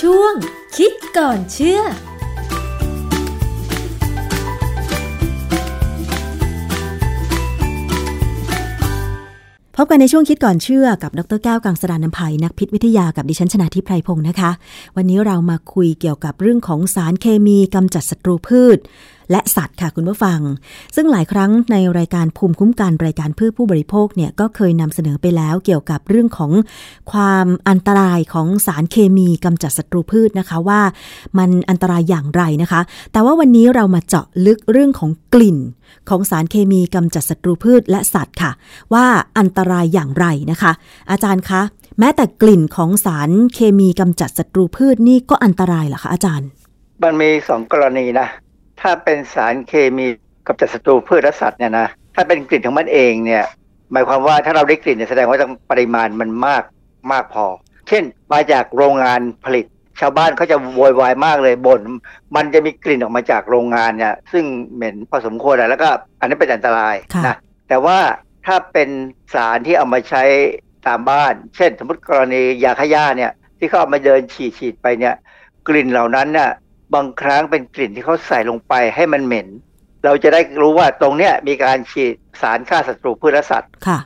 ช่วง คิดก่อนเชื่อพบกันในช่วงคิดก่อนเชื่อกับดรแก้วกังสดานนภัยนักพิษวิทยากับดิฉันชนาทิพไพรพงศ์นะคะ วันนี้เรามาคุยเกี่ยวกับเรื่องของสารเคมีกำจัดศัตรูพืช และสัตว์ค่ะคุณผู้ฟัง ซึ่งหลายครั้งในรายการภูมิคุ้มกันรายการเพื่อผู้บริโภคเนี่ยก็เคยนำเสนอไปแล้วเกี่ยวกับเรื่องของความอันตรายของสารเคมีกำจัดศัตรูพืชนะคะว่ามันอันตรายอย่างไรนะคะ แต่ว่าวันนี้เรามาเจาะลึกเรื่องของกลิ่นของสารเคมีกำจัดศัตรูพืชและสัตว์ค่ะ ว่าอันตรายอย่างไรนะคะ อาจารย์คะแม้แต่กลิ่นของสารเคมีกำจัดศัตรูพืชนี่ก็อันตรายเหรอคะอาจารย์ มันมีสองกรณีนะ ถ้าเป็นสารเคมีกำจัดศัตรูพืชและสัตว์เนี่ยนะถ้าเป็นกลิ่นของมันเองเนี่ย หมายความว่าถ้าเราได้กลิ่นเนี่ยแสดงว่าต้องปริมาณมันมากมากพอ เช่น มาจากโรงงานผลิต ชาวบ้านเขาจะโวยวายมากเลยบน่นมันจะมีกลิ่นออกมาจากโรงงานเนี่ย ซึ่งเหม็นพอสมควรอะแล้วก็อันนี้เป็นอันตรายค่ะนะแต่ว่าถ้าเป็นสารที่เอามาใช้ตามบ้าน เช่น สมมติกรณียาฆ่าหญ้าเนี่ย ที่เขาเอามาเดินฉีดฉีดๆไปเนี่ย กลิ่นเหล่านั้นน่ะ บางครั้งเป็นกลิ่นที่เขาใส่ลงไปให้มันเหม็น เราจะได้รู้ว่าตรงเนี้ยมีการฉีดสารฆ่าศัตรูพืชและสัตว์ค่ะ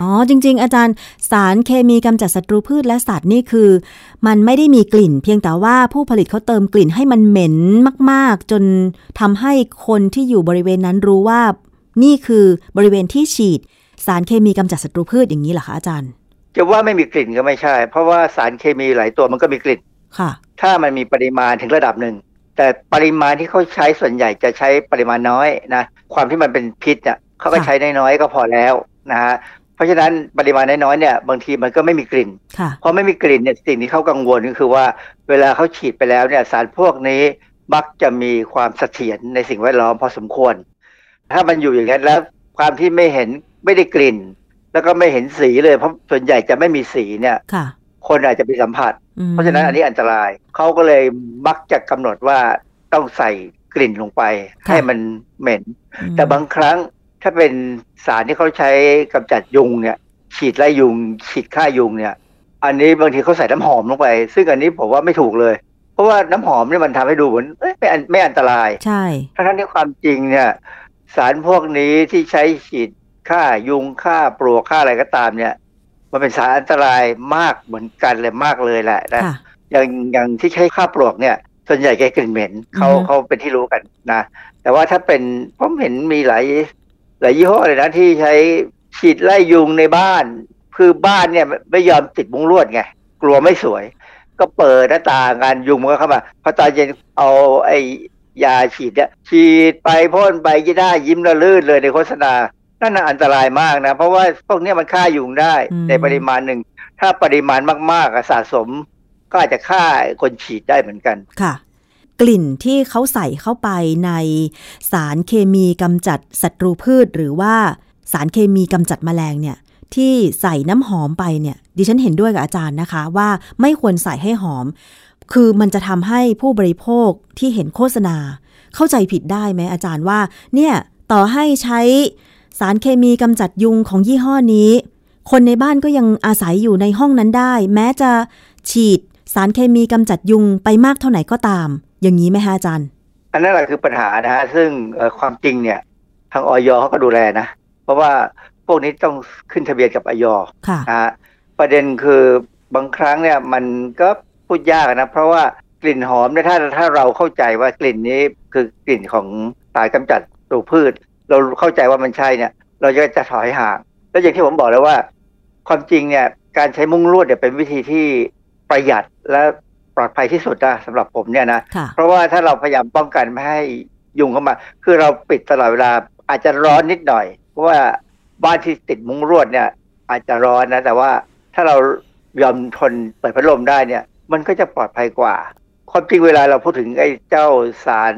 อ๋อจริง ๆ อาจารย์สารเคมีกำจัดศัตรูพืชและสัตว์นี่คือ มันไม่ได้มีกลิ่น เพียงแต่ว่าผู้ผลิตเขาเติมกลิ่นให้มันเหม็นมาก ๆ จนทำให้คนที่อยู่บริเวณนั้นรู้ว่า นี่คือบริเวณที่ฉีด สารเคมีกำจัดศัตรูพืชอย่างนี้เหรอคะอาจารย์ จะว่าไม่มีกลิ่นก็ไม่ใช่ เพราะว่าสารเคมีหลายตัวมันก็มีกลิ่นค่ะ ถ้ามันมีปริมาณถึงระดับหนึ่ง แต่ปริมาณที่เขาใช้ส่วนใหญ่จะใช้ปริมาณน้อยนะความที่มันเป็นพิษอะเขาก็ค่ะใช้น้อยๆก็พอแล้วนะฮะเพราะฉะนั้นปริมาณน้อยๆเนี่ยบางทีมันก็ไม่มีกลิ่นค่ะพอไม่มีกลิ่นเนี่ยสิ่งที่เขากังวลก็คือว่า เวลาเขาฉีดไปแล้วเนี่ยสารพวกนี้มักจะมีความเสถียรในสิ่งแวดล้อมพอสมควร ถ้ามันอยู่อย่างนั้นแล้วความที่ไม่เห็นไม่ได้กลิ่น แล้วก็ไม่เห็นสีเลยเพราะส่วนใหญ่จะไม่มีสีเนี่ย ค่ะคนอาจจะไปสัมผัสอืมเพราะฉะนั้นอันนี้อันตรายเขาก็เลยมักจะกำหนดว่าต้องใส่กลิ่นลงไป ให้มันเหม็นอืมแต่บางครั้งถ้าเป็นสารที่เขาใช้กำจัดยุงเนี่ย ฉีดไล่ยุง ฉีดฆ่ายุงเนี่ย อันนี้บางทีเขาใส่น้ำหอมลงไป ซึ่งอันนี้ผมว่าไม่ถูกเลย เพราะว่าน้ำหอมเนี่ยมันทำให้ดูเหมือนเอ้ยไม่อันไม่อันตราย ใช่ทั้งๆที่ความจริงเนี่ย สารพวกนี้ที่ใช้ฉีดฆ่ายุงฆ่าปลวกฆ่าอะไรก็ตามเนี่ย มันเป็นสารอันตรายมากเหมือนกันเลยมากเลยแหละนะค่ะอย่างอย่างที่ใช้ฆ่าปลวกเนี่ย ส่วนใหญ่แกกลิ่นเหม็นเขาอือฮึเขาเป็นที่รู้กันนะ แต่ว่าถ้าเป็นผมเห็นมีหลายหลายยี่ห้อเลยนะที่ใช้ฉีดไล่ยุงในบ้าน คือบ้านเนี่ยไม่ยอมติดมุ้งลวดไง กลัวไม่สวย ก็เปิดหน้าต่างงานยุงมันก็เข้ามาพอตอนเย็นเอาไอ้ยาฉีดเนี่ยฉีดไปพ่นไปยี่ได้ยิ้มระลื่นเลยในโฆษณา นั่นน่ะอันตรายมากนะ เพราะว่าพวกเนี้ยมันฆ่ายุงได้อืมในปริมาณหนึ่ง ถ้าปริมาณมากๆอะสะสม ก็อาจจะฆ่าคนฉีดได้เหมือนกันค่ะ กลิ่นที่เขาใส่เข้าไปในสารเคมีกำจัดศัตรูพืช หรือว่าสารเคมีกำจัดแมลงเนี่ย ที่ใส่น้ำหอมไปเนี่ย ดิฉันเห็นด้วยกับอาจารย์นะคะ ว่าไม่ควรใส่ให้หอม คือมันจะทำให้ผู้บริโภคที่เห็นโฆษณา เข้าใจผิดได้ไหมอาจารย์ว่า เนี่ยต่อให้ใช้ สารเคมีกำจัดยุงของยี่ห้อนี้ คนในบ้านก็ยังอาศัยอยู่ในห้องนั้นได้ แม้จะฉีดสารเคมีกำจัดยุงไปมากเท่าไหร่ก็ตาม อย่างนี้ไหมฮะอาจารย์ อันนั้นแหละคือปัญหานะฮะซึ่งเอ่อความจริงเนี่ย ทางออยเขาก็ดูแลนะ เพราะว่าพวกนี้ต้องขึ้นทะเบียนกับออยค่ะนะฮะประเด็นคือบางครั้งเนี่ยมันก็พูดยากนะ เพราะว่ากลิ่นหอมเนี่ยถ้าถ้าเราเข้าใจว่ากลิ่นนี้คือกลิ่นของสารกำจัดศัตรูพืช เราเข้าใจว่ามันใช่เนี่ย เราจะจะถอยห่าง แล้วอย่างที่ผมบอกแล้วว่า ความจริงเนี่ย การใช้มุ้งลวดเนี่ยเป็นวิธีที่ประหยัดและปลอดภัยที่สุดนะสำหรับผมเนี่ยนะค่ะเพราะว่าถ้าเราพยายามป้องกันไม่ให้ยุงเข้ามา คือเราปิดตลอดเวลาอาจจะร้อนนิดหน่อย เพราะว่าบ้านที่ติดมุ้งลวดเนี่ย อาจจะร้อนนะ แต่ว่าถ้าเรายอมทนเปิดพัดลมได้เนี่ย มันก็จะปลอดภัยกว่า ความจริงเวลาเราพูดถึงไอ้เจ้าสาร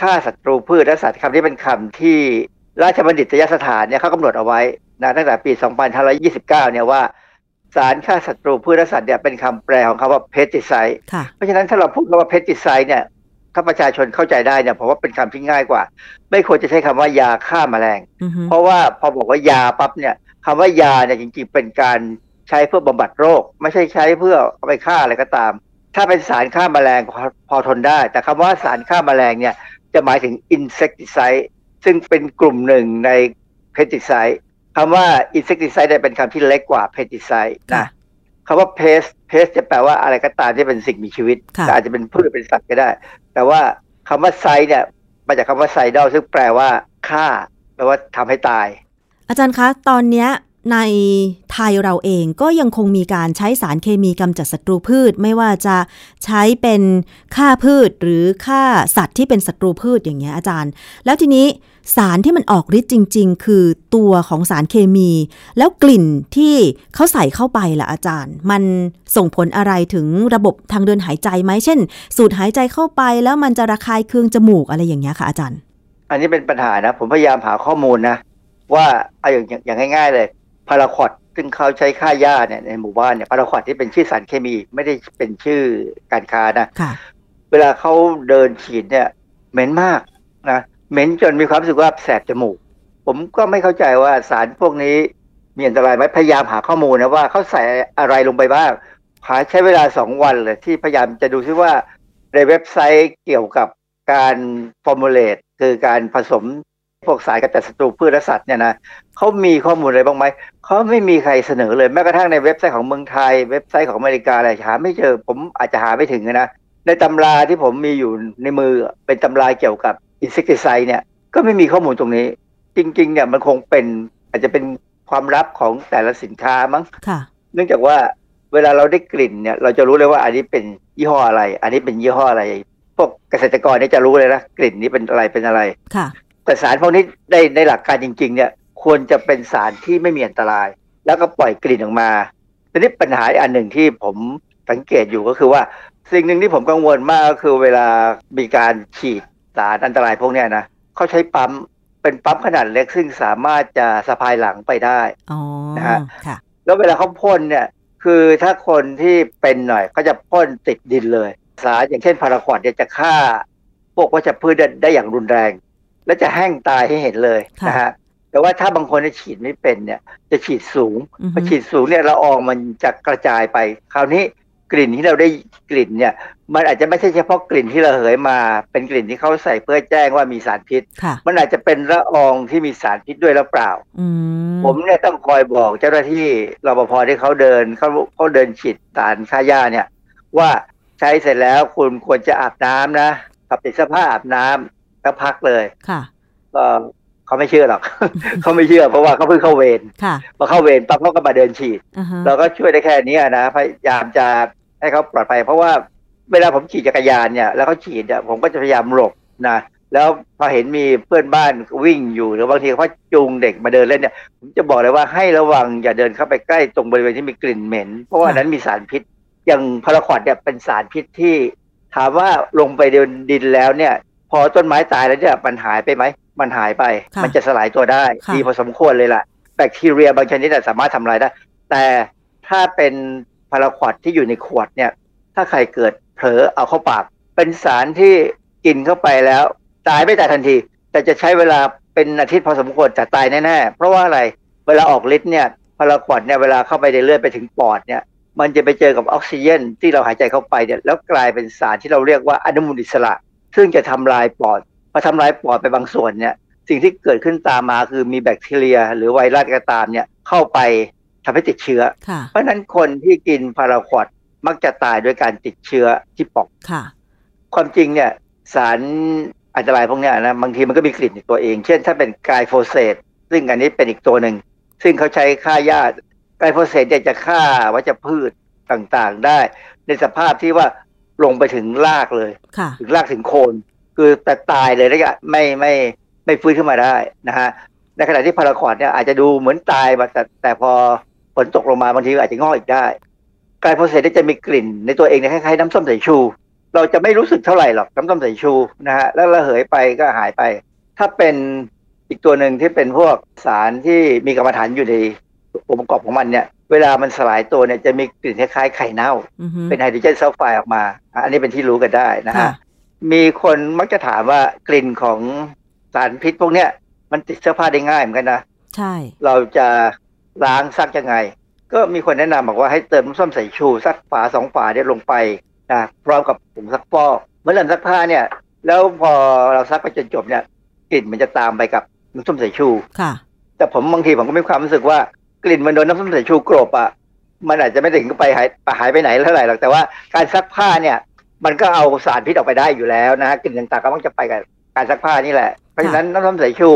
ฆ่าศัตรูพืชและสัตว์คำนี้เป็นคำที่ราชบัณฑิตยสถานเนี่ยเขากำหนดเอาไว้นะตั้งแต่ปี 2529 เนี่ยว่าสารฆ่าศัตรูพืชและสัตว์เนี่ยเป็นคำแปลของคำว่า pesticide ค่ะเพราะฉะนั้นถ้าเราพูดคำว่า pesticide เนี่ยถ้าประชาชนเข้าใจได้เนี่ยผมว่าเป็นคำที่ง่ายกว่า ไม่ควรจะใช้คำว่ายาฆ่าแมลงอือฮึเพราะว่าพอบอกว่ายาปั๊บเนี่ยคำว่ายาเนี่ยจริงๆเป็นการใช้เพื่อบำบัดโรค ไม่ใช่ใช้เพื่อเอาไปฆ่าอะไรก็ตาม ถ้าเป็นสารฆ่าแมลงพอพอทนได้ แต่คำว่าสารฆ่าแมลงเนี่ย จะหมายถึง insecticide ซึ่งเป็นกลุ่มหนึ่งใน pesticide คำว่า insecticide เนี่ยเป็นคำที่เล็กกว่า pesticide ค่ะนะคำว่า pest pest จะแปลว่าอะไรก็ตามที่เป็นสิ่งมีชีวิตค่ะแต่อาจจะเป็นพืชเป็นสัตว์ก็ได้ แต่ว่าคำว่า side เนี่ยมาจากคำว่า sidal ซึ่งแปลว่าฆ่าแปลว่าทำให้ตาย อาจารย์คะ ตอนเนี้ย ในไทยเราเองก็ยังคงมีการใช้สารเคมีกำจัดศัตรูพืช ไม่ว่าจะใช้เป็นฆ่าพืชหรือฆ่าสัตว์ที่เป็นศัตรูพืชอย่างเงี้ยอาจารย์ แล้วทีนี้สารที่มันออกฤทธิ์จริง ๆ คือตัวของสารเคมี แล้วกลิ่นที่เขาใส่เข้าไปล่ะอาจารย์ มันส่งผลอะไรถึงระบบทางเดินหายใจไหมเช่น สูดหายใจเข้าไปแล้วมันจะระคายเคืองจมูกอะไรอย่างเงี้ยค่ะอาจารย์ อันนี้เป็นปัญหานะ ผมพยายามหาข้อมูลนะ ว่าเอาอย่างอย่างอย่างง่าย ๆ เลย พาราควอดซึ่งเขาใช้ฆ่าหญ้าเนี่ยในหมู่บ้านเนี่ยพาราควอดที่เป็นชื่อสารเคมีไม่ได้เป็นชื่อการค้านะค่ะเวลาเขาเดินฉีดเนี่ยเหม็นมากนะเหม็นจนมีความรู้สึกว่าแสบจมูก ผมก็ไม่เข้าใจว่าสารพวกนี้มีอันตรายไหมพยายามหาข้อมูลนะว่าเขาใส่อะไรลงไปบ้างหาใช้เวลาสองวันเลยที่พยายามจะดูซิว่าในเว็บไซต์เกี่ยวกับการ formulate คือการผสม พวกสารกำจัดศัตรูพืชและสัตว์เนี่ยนะเขามีข้อมูลอะไรบ้างไหมเขาไม่มีใครเสนอเลยแม้กระทั่งในเว็บไซต์ของเมืองไทย เว็บไซต์ของอเมริกาอะไรหาไม่เจอผมอาจจะหาไม่ถึงนะในตำราที่ผมมีอยู่ในมือเป็นตำราเกี่ยวกับอินเส t ติไซเนี่ยก็ไม่มีข้อมูลตรงนี้ จริง ๆ เนี่ยมันคงเป็นอาจจะเป็นความลับของแต่ละสินค้ามั้งค่ะเนื่องจากว่าเวลาเราได้กลิ่นเนี่ยเราจะรู้เลยว่าอันนี้เป็นยี่ห้ออะไร อันนี้เป็นยี่ห้ออะไร พวกเกษตรกรเนี่ยจะรู้เลยนะกลิ่นนี้เป็นอะไรเป็นอะไรค่ะ แต่สารพวกนี้ในในหลักการจริง ๆ เนี่ย ควรจะเป็นสารที่ไม่มีอันตราย แล้วก็ปล่อยกลิ่นออกมาทีนี้ปัญหาอีกอันหนึ่งที่ผมสังเกตอยู่ก็คือว่า สิ่งหนึ่งที่ผมกังวลมากก็คือเวลามีการฉีดสารอันตรายพวกเนี้ยนะเขาใช้ปั๊มเป็นปั๊มขนาดเล็กซึ่งสามารถจะสะพายหลังไปได้อ๋อนะฮะค่ะแล้วเวลาเขาพ่นเนี่ยคือถ้าคนที่เป็นหน่อยเขาจะพ่นติดดินเลย สารอย่างเช่นพาราควอดเนี่ยจะฆ่าพวกวัชพืชได้ได้อย่างรุนแรง และจะแห้งตายให้เห็นเลยค่ะนะฮะแต่ว่าถ้าบางคนที่ฉีดไม่เป็นเนี่ย จะฉีดสูงอือพฮึอฉีดสูงเนี่ยละอองมันจะกระจายไป คราวนี้กลิ่นที่เราได้กลิ่นเนี่ย มันอาจจะไม่ใช่เฉพาะกลิ่นที่ระเหยมา เป็นกลิ่นที่เขาใส่เพื่อแจ้งว่ามีสารพิษค่ะมันอาจจะเป็นละอองที่มีสารพิษด้วยหรือเปล่าอืมผมเนี่ยต้องคอยบอกเจ้าหน้าที่รปภที่เขาเดินเขาเขาเดินฉีดสารฆ่าหญ้าเนี่ย ว่าใช้เสร็จแล้วคุณควรจะอาบน้ำนะกับติดเสื้อผ้าอาบน้ำ แล้วพักเลยค่ะก็เขาไม่เชื่อหรอกเขาไม่เชื่อ เพราะว่าเขาเพิ่งเข้าเวรค่ะพอเข้าเวรปั๊บเขาก็มาเดินฉีดอ่าฮะเราก็ช่วยได้แค่เนี้ยนะพยายามจะให้เขาปลอดภัย เพราะว่าเวลาผมขี่จักรยานเนี่ย แล้วเขาฉีดเนี่ยผมก็จะพยายามหลบนะแล้วพอเห็นมีเพื่อนบ้านวิ่งอยู่หรือบางทีเขาจูงเด็กมาเดินเล่นเนี่ยผมจะบอกเลยว่าให้ระวังอย่าเดินเข้าไปใกล้ตรงบริเวณที่มีกลิ่นเหม็น เพราะว่าอันนั้นมีสารพิษ อย่างพาราควอดเนี่ยเป็นสารพิษที่ ถามว่าลงไปในดินแล้วเนี่ย พอต้นไม้ตายแล้วเนี่ยมันหายไปไหม มันหายไปค่ะมันจะสลายตัวได้ค่ะดีพอสมควรเลยล่ะ แบคทีเรียบางชนิดน่ะสามารถทำลายได้ แต่ถ้าเป็นพาราควอดที่อยู่ในขวดเนี่ย ถ้าใครเกิดเผลอเอาเข้าปาก เป็นสารที่กินเข้าไปแล้ว ตายไม่ตายทันที แต่จะใช้เวลาเป็นอาทิตย์พอสมควรแต่ตายแน่ๆ เพราะว่าอะไร เวลาออกฤทธิ์เนี่ยพาราควอดเนี่ยเวลาเข้าไปในเลือดไปถึงปอดเนี่ยมันจะไปเจอกับออกซิเจนที่เราหายใจเข้าไปเนี่ยแล้วกลายเป็นสารที่เราเรียกว่าอนุมูลอิสระ ซึ่งจะทำลายปอดพอทำลายปอดไปบางส่วนเนี่ย สิ่งที่เกิดขึ้นตามมาคือมีแบคทีเรีย หรือไวรัสก็ตามเนี่ยเข้าไปทำให้ติดเชื้อค่ะเพราะฉะนั้นคนที่กินพาราควอตมักจะตายด้วยการติดเชื้อที่ปอดค่ะ ความจริงเนี่ยสารอันตรายพวกเนี้ยนะบางทีมันก็มีกลิ่นในตัวเอง เช่น ถ้าเป็นไกลโฟเซตซึ่งอันนี้เป็นอีกตัวหนึ่ง ซึ่งเขาใช้ฆ่าหญ้าไกลโฟเซตเนี่ยจะฆ่าวัชพืชต่างๆได้ ในสภาพที่ว่า ลงไปถึงรากเลยค่ะถึงรากถึงโคน คือแต่ตายเลยแล้วก็ไม่ไม่ไม่ฟื้นขึ้นมาได้นะฮะในขณะที่พาราควอตเนี่ยอาจจะดูเหมือนตายมาแต่แต่พอฝนตกลงมาบางทีอาจจะงอกอีกได้ไกลโฟเซตเนี่ยจะมีกลิ่นในตัวเองเนี่ยคล้ายๆน้ำส้มสายชู เราจะไม่รู้สึกเท่าไหร่หรอกน้ำส้มสายชูนะฮะแล้วระเหยไปก็หายไป ถ้าเป็นอีกตัวหนึ่งที่เป็นพวกสารที่มีกำมะถันอยู่ในองค์ประกอบของมันเนี่ย เวลามันสลายตัวเนี่ยจะมีกลิ่นคล้ายๆไข่เน่าอือฮึเป็นไฮโดรเจนซัลไฟด์ออกมา อันนี้เป็นที่รู้กันได้นะค่ะฮะมีคนมักจะถามว่ากลิ่นของสารพิษพวกเนี้ยมันติดเสื้อผ้าได้ง่ายเหมือนกันนะใช่ เราจะล้างซักยังไง ก็มีคนแนะนำบอกว่าให้เติมน้ำส้มสายชูสักฝาสองฝาเนี่ยลงไปนะพร้อมกับผงซักฟอกเมื่อเริ่มซักผ้าเนี่ย แล้วพอเราซักไปจนจบเนี่ยกลิ่นมันจะตามไปกับน้ำส้มสายชูค่ะ แต่ผมบางทีผมก็มีความรู้สึกว่า กลิ่นมันโดนน้ำส้มสายชูกรบอะมันอาจจะไม่ถึงกับไปหายหายไปไหนเท่าไหร่หรอกแต่ว่าการซักผ้าเนี่ย มันก็เอาสารพิษออกไปได้อยู่แล้วนะกลิ่นต่างๆก็มักจะไปกับการซักผ้านี่แหละเพราะฉะนั้นน้ำส้มสายชู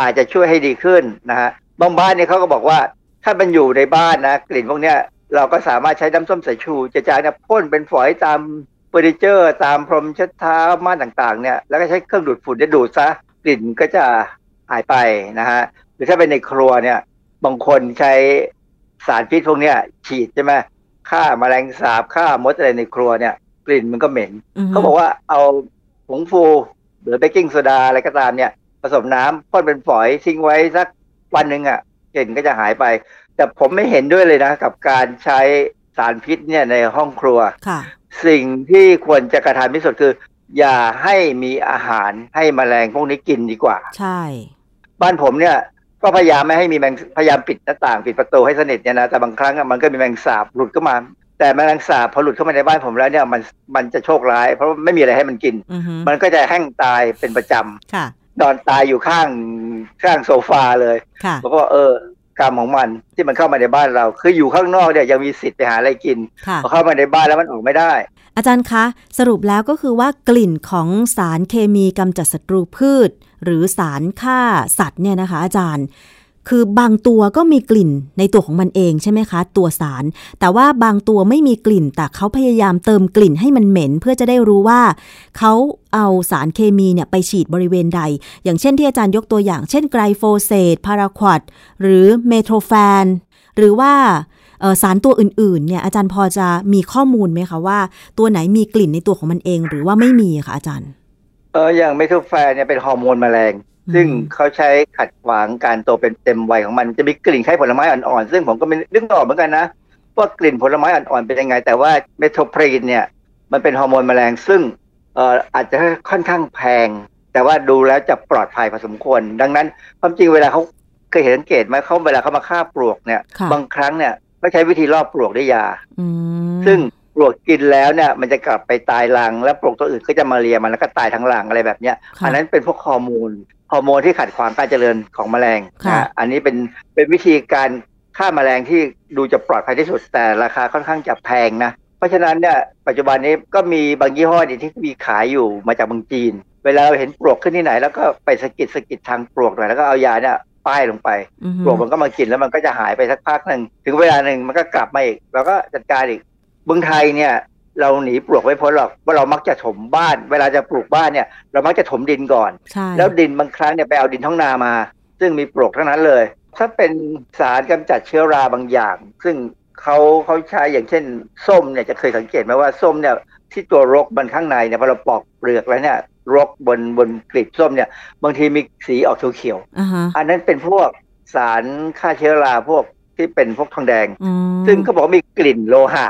อาจจะช่วยให้ดีขึ้นนะฮะบางบ้านเนี่ยเขาก็บอกว่า ถ้ามันอยู่ในบ้านนะ กลิ่นพวกเนี้ยเราก็สามารถใช้น้ำส้มสายชูจะจางเนี่ยพ่นเป็นฝอยตามเฟอร์นิเจอร์ ตามพรมเช็ดเท้าม่านต่างๆ เนี่ยแล้วก็ใช้เครื่องดูดฝุ่นเนี่ยดูดซะกลิ่นก็จะหายไปนะฮะหรือถ้าเป็นในครัวเนี่ย บางคนใช้สารพิษพวกเนี้ย ฉีดใช่ไหมฆ่าแมลงสาบฆ่ามดอะไรในครัวเนี่ย กลิ่นมันก็เหม็น เขาบอกว่าเอาผงฟูหรือเบกกิ้งโซดาอะไรก็ตามเนี่ย ผสมน้ำพ่นเป็นฝอยทิ้งไว้สักวันหนึ่งอะกลิ่นก็จะหายไป แต่ผมไม่เห็นด้วยเลยนะ กับการใช้สารพิษเนี่ยในห้องครัวค่ะสิ่งที่ควรจะกระทำที่สุดคือ อย่าให้มีอาหารให้แมลงพวกนี้กินดีกว่า ใช่ บ้านผมเนี่ย ก็พยายามไม่ให้มีแมงพยายามปิดหน้าต่างปิดประตูให้สนิทเนี่ยนะแต่บางครั้งอะมันก็มีแมงสาบหลุดเข้ามา แต่แมลงสาบพอหลุดเข้ามาในบ้านผมแล้วเนี่ยมันมันจะโชคร้าย เพราะว่าไม่มีอะไรให้มันกินอือฮึมันก็จะแห้งตายเป็นประจำค่ะนอนตายอยู่ข้างข้างโซฟาเลยค่ะเพราะว่าเออกรรมของมันที่มันเข้ามาในบ้านเรา คืออยู่ข้างนอกเนี่ยยังมีสิทธิ์ไปหาอะไรกินค่ะพอเข้ามาในบ้านแล้วมันออกไม่ได้ อาจารย์คะ สรุปแล้วก็คือว่ากลิ่นของสารเคมีกำจัดศัตรูพืช หรือสารฆ่าสัตว์เนี่ยนะคะอาจารย์ คือบางตัวก็มีกลิ่นในตัวของมันเองใช่ไหมคะ ตัวสาร แต่ว่าบางตัวไม่มีกลิ่น แต่เขาพยายามเติมกลิ่นให้มันเหม็น เพื่อจะได้รู้ว่าเขาเอาสารเคมีเนี่ยไปฉีดบริเวณใด อย่างเช่นที่อาจารย์ยกตัวอย่าง เช่นไกรโฟเซตพาราควดหรือเมโทรแฟน หรือว่าสารตัวอื่นๆเนี่ยอาจารย์พอจะมีข้อมูลไหมคะว่า ตัวไหนมีกลิ่นในตัวของมันเอง หรือว่าไม่มีคะอาจารย์ เอออย่างเมทูแฟนเนี่ยเป็นฮอร์โมนแมลงอืมซึ่งเขาใช้ขัดขวางการโตเป็นเต็มวัยของมันจะมีกลิ่นคล้ายผลไม้อ่อนๆ ซึ่งผมก็ไม่นึกไม่ออกเหมือนกันนะ ว่ากลิ่นผลไม้อ่อนๆเป็นยังไง แต่ว่าเมโทรพรีนเนี่ย มันเป็นฮอร์โมนแมลง ซึ่งเอ่ออาจจะค่อนข้างแพง แต่ว่าดูแล้วจะปลอดภัยพอสมควร ดังนั้นความจริงเวลาเขาเคยเห็นสังเกตไหมเขาเวลาเขามาฆ่าปลวกเนี่ยค่ะบางครั้งเนี่ยเขาใช้วิธีล่อปลวกด้วยยาอืมซึ่ง ปลวกกินแล้วเนี่ยมันจะกลับไปตายรัง แล้วปลวกตัวอื่นก็จะมาเลียมันแล้วก็ตายทั้งรังอะไรแบบเนี้ยค่ะอันนั้นเป็นพวกฮอร์โมนฮอร์โมนที่ขัดขวางการเจริญของแมลงค่ะนะอันนี้เป็นเป็นวิธีการฆ่าแมลงที่ดูจะปลอดภัยที่สุดแต่ราคาค่อนข้างจะแพงนะเพราะฉะนั้นเนี่ยปัจจุบันนี้ก็มีบางยี่ห้อเนี่ยที่มีขายอยู่มาจากเมืองจีน เวลาเราเห็นปลวกขึ้นที่ไหน แล้วก็ไปสะกิดสะกิดทางปลวกหน่อยแล้วก็เอายาเนี่ยป้ายลงไปอือฮึปลวกมันก็มากินแล้วมันก็จะหายไปสักพักหนึ่งถึงเวลาหนึ่งมันก็กลับมาอีกเราก็จัดการอีก เมืองไทยเนี่ย เราหนีปลวกไม่พ้นหรอกว่าเรามักจะถมบ้าน เวลาจะปลูกบ้านเนี่ย เรามักจะถมดินก่อนใช่แล้วดินบางครั้งเนี่ยไปเอาดินท้องนามา ซึ่งมีปลวกทั้งนั้นเลย ถ้าเป็นสารกำจัดเชื้อราบางอย่าง ซึ่งเขาเขาใช้อย่างเช่น ส้มเนี่ยจะเคยสังเกตไหมว่าส้มเนี่ยที่ตัวรกมันข้างในเนี่ยพอเราปอกเปลือกแล้วเนี่ยรกบนบนกลีบส้มเนี่ย บางทีมีสีออกเขียวๆอ่าฮะอันนั้นเป็นพวกสารฆ่าเชื้อราพวกที่เป็นพวกทองแดงอืมซึ่งเขาบอกว่ามีกลิ่นโลหะ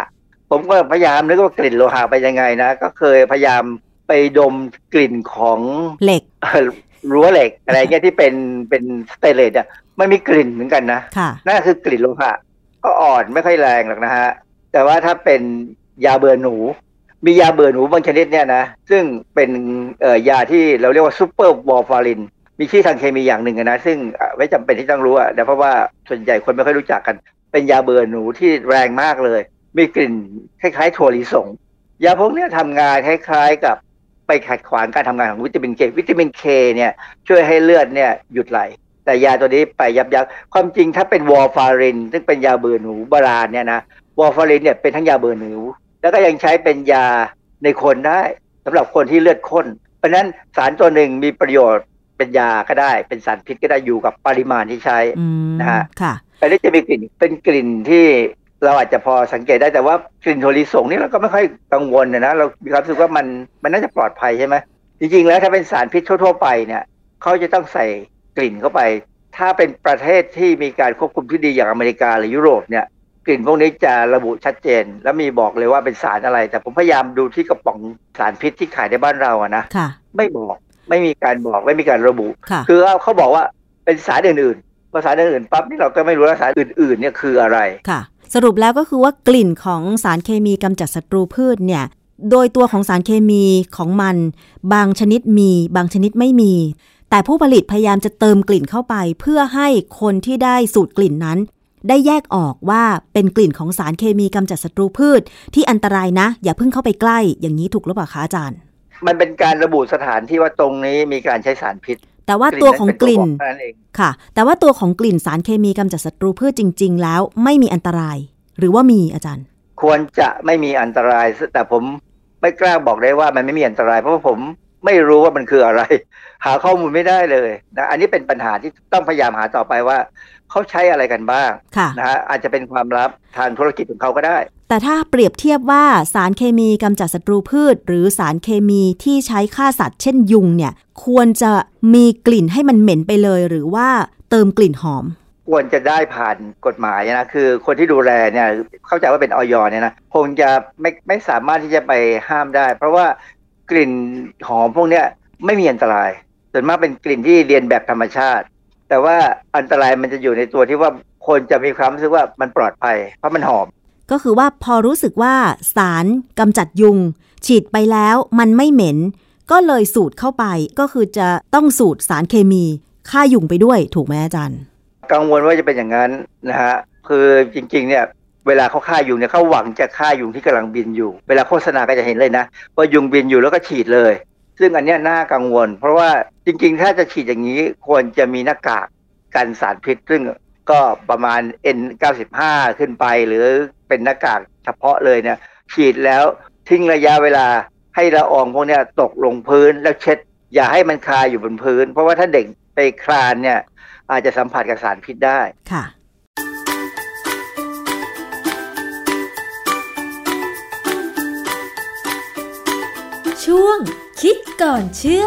ผมก็พยายามนึกว่ากลิ่นโลหะไปนยังไงนะ ก็เคยพยายามไปดมกลิ่นของเหล็กเอ่อรั้วเหล็กอะไรเงี้ยที่เป็นเป็นสเตนเลสอะมันมีกลิ่นเหมือนกันนะค่ะนั่นคือกลิ่นโลหะ ก็อ่อนไม่ค่อยแรงหรอกนะฮะ แต่ว่าถ้าเป็นยาเบื่อหนู มียาเบื่อหนูบางชนิดเนี่ยนะ ซึ่งเป็นเอ่อยาที่เราเรียกว่า superwarfarin มีชื่อทางเคมีอย่างหนึ่งอะนะ ซึ่งอะไม่จำเป็นที่ต้องรู้อะแต่เพราะว่าส่วนใหญ่คนไม่ค่อยรู้จักกัน เป็นยาเบื่อหนูที่แรงมากเลย มีกลิ่นคล้ายๆถั่วลิสงยาพวกเนี้ยทำงานคล้ายๆกับไปขัดขวางการทำงานของวิตามินเควิตามินเคเนี่ยช่วยให้เลือดเนี่ยหยุดไหล แต่ยาตัวนี้ไปยับยั้งความจริงถ้าเป็นวอร์ฟาริน ซึ่งเป็นยาเบื่อหนูโบราณเนี่ยนะวอร์ฟารินเนี่ยเป็นทั้งยาเบื่อหนู แล้วก็ยังใช้เป็นยาในคนได้สำหรับคนที่เลือดข้น เพราะฉะนั้นสารตัวหนึ่งมีประโยชน์เป็นยาก็ได้ เป็นสารพิษก็ได้อยู่กับปริมาณที่ใช้อืมนะฮะค่ะอันนี้จะมีกลิ่นเป็นกลิ่นที่ เราอาจจะพอสังเกตได้แต่ว่ากลิ่นโทลิสงนี่เราก็ไม่ค่อยกังวลนะนะเรามีความรู้สึกว่ามันมันน่าจะปลอดภัยใช่ไหมจริงๆแล้วถ้าเป็นสารพิษทั่วๆไปเนี่ยเขาจะต้องใส่กลิ่นเข้าไป ถ้าเป็นประเทศที่มีการควบคุมที่ดีอย่างอเมริกาหรือยุโรปเนี่ยกลิ่นพวกนี้จะระบุชัดเจน แล้วมีบอกเลยว่าเป็นสารอะไร แต่ผมพยายามดูที่กระป๋องสารพิษที่ขายในบ้านเราอะนะค่ะไม่บอกไม่มีการบอกไม่มีการระบุค่ะคือเขาบอกว่าเป็นสารอื่นๆพอสารอื่นๆปั๊บนี่เราก็ไม่รู้ว่าสารอื่นๆเนี่ยคืออะไรค่ะ สรุปแล้วก็คือว่ากลิ่นของสารเคมีกำจัดศัตรูพืชเนี่ย โดยตัวของสารเคมีของมัน บางชนิดมี บางชนิดไม่มี แต่ผู้ผลิตพยายามจะเติมกลิ่นเข้าไป เพื่อให้คนที่ได้สูตรกลิ่นนั้น ได้แยกออกว่าเป็นกลิ่นของสารเคมีกำจัดศัตรูพืช ที่อันตรายนะ อย่าเพิ่งเข้าไปใกล้ อย่างนี้ถูกหรือเปล่าคะอาจารย์ มันเป็นการระบุสถานที่ว่าตรงนี้มีการใช้สารพิษ แต่ว่าตัวของกลิ่นเป็นตัวบอกเท่านั้นเองค่ะ แต่ว่าตัวของกลิ่นสารเคมีกำจัดศัตรูพืชจริง ๆ แล้วไม่มีอันตราย หรือว่ามีอาจารย์ ควรจะไม่มีอันตราย แต่ผมไม่กล้าบอกได้ว่ามันไม่มีอันตราย เพราะว่าผม ไม่รู้ว่ามันคืออะไร หาข้อมูลไม่ได้เลยนะอันนี้เป็นปัญหาที่ต้องพยายามหาต่อไปว่าเขาใช้อะไรกันบ้างค่ะนะฮะอาจจะเป็นความลับทางธุรกิจของเขาก็ได้ แต่ถ้าเปรียบเทียบว่าสารเคมีกำจัดศัตรูพืช หรือสารเคมีที่ใช้ฆ่าสัตว์ เช่นยุงเนี่ย ควรจะมีกลิ่นให้มันเหม็นไปเลย หรือว่าเติมกลิ่นหอมควรจะได้ผ่านกฎหมายนะคือคนที่ดูแลเนี่ยเข้าใจว่าเป็นออยเนี่ยนะคงจะไม่ไม่สามารถที่จะไปห้ามได้ เพราะว่า กลิ่นหอมพวกเนี้ยไม่มีอันตราย ส่วนมากเป็นกลิ่นที่เรียนแบบธรรมชาติ แต่ว่าอันตรายมันจะอยู่ในตัวที่ว่าคนจะมีความรู้สึกว่ามันปลอดภัย เพราะมันหอม ก็คือว่าพอรู้สึกว่าสารกำจัดยุง ฉีดไปแล้วมันไม่เหม็น ก็เลยสูดเข้าไปก็คือจะต้องสูดสารเคมีฆ่ายุงไปด้วยถูกไหมอาจารย์ กังวลว่าจะเป็นอย่างนั้นนะฮะคือจริงๆเนี่ย เวลาเขาฆ่ายุงเนี่ยเขาหวังจะฆ่ายุงที่กำลังบินอยู่ เวลาโฆษณาก็จะเห็นเลยนะว่ายุงบินอยู่แล้วก็ฉีดเลย ซึ่งอันนี้น่ากังวล เพราะว่าจริงๆ ถ้าจะฉีดอย่างนี้ควรจะมีหน้ากากกันสารพิษ ซึ่งก็ประมาณ N95 ขึ้นไป หรือเป็นหน้ากากเฉพาะเลยเนี่ยฉีดแล้วทิ้งระยะเวลาให้ละอองพวกนี้ตกลงพื้นแล้วเช็ด อย่าให้มันคาอยู่บนพื้น เพราะว่าถ้าเด็กไปคลานเนี่ยอาจจะสัมผัสกับสารพิษได้ค่ะ ช่วง คิดก่อนเชื่อ